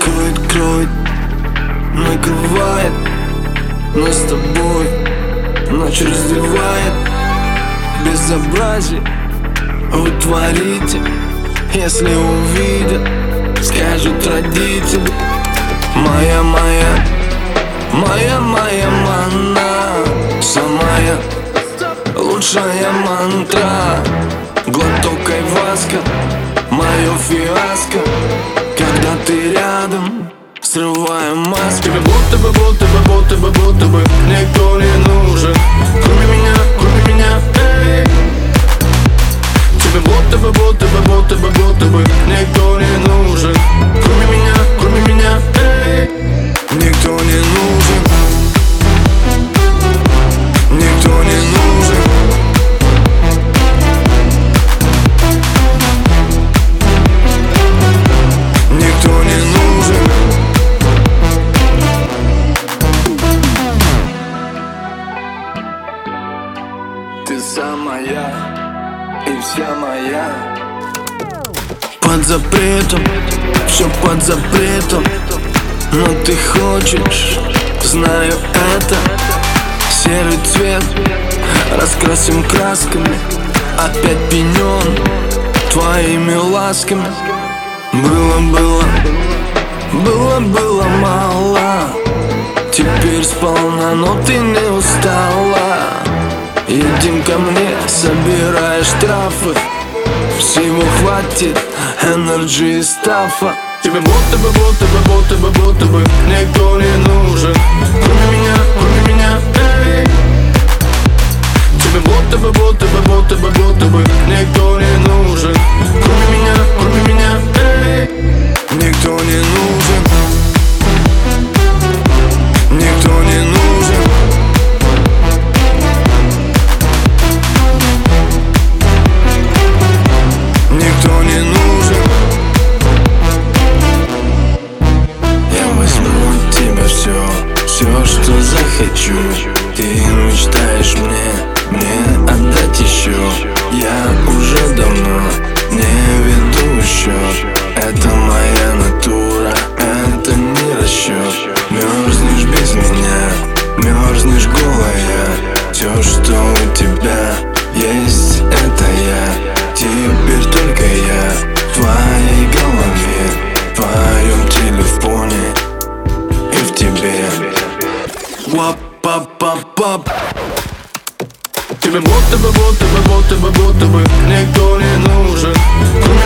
Кроет, кроет, накрывает Нас с тобой. Ночь раздевает Безобразие вы творите Если увидят, скажут родители. Моя, моя, моя, моя мана Самая лучшая мантра. Глоток айваска, мое фиаско. Когда ты рядом Срываем маски. Тебе будто бы, будто бы, будто бы, будто бы Никто не нужен Никто не нужен. Никто не нужен. Никто не нужен. Ты самая и вся моя. Под запретом, все под запретом Но ты хочешь, знаю это. Серый цвет раскрасим красками. Опять пенен твоими ласками. Было, было, было, было мало. Теперь сполна, но ты не устала. Едем ко мне, собирай штрафы. Всего хватит и стафа Тебе будто бы, будто бы, будто бы, будто бы Никто не нужен. Кроме меня, кроме меня, эй. Тебе будто бы, будто бы, будто бы, будто бы Никто захочу Ты мечтаешь мне, мне отдать еще Я уже давно Вап пап пап пап Тебе будто бы, будто бы, будто бы, будто бы Никто не нужен. Кроме